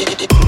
it, it, it.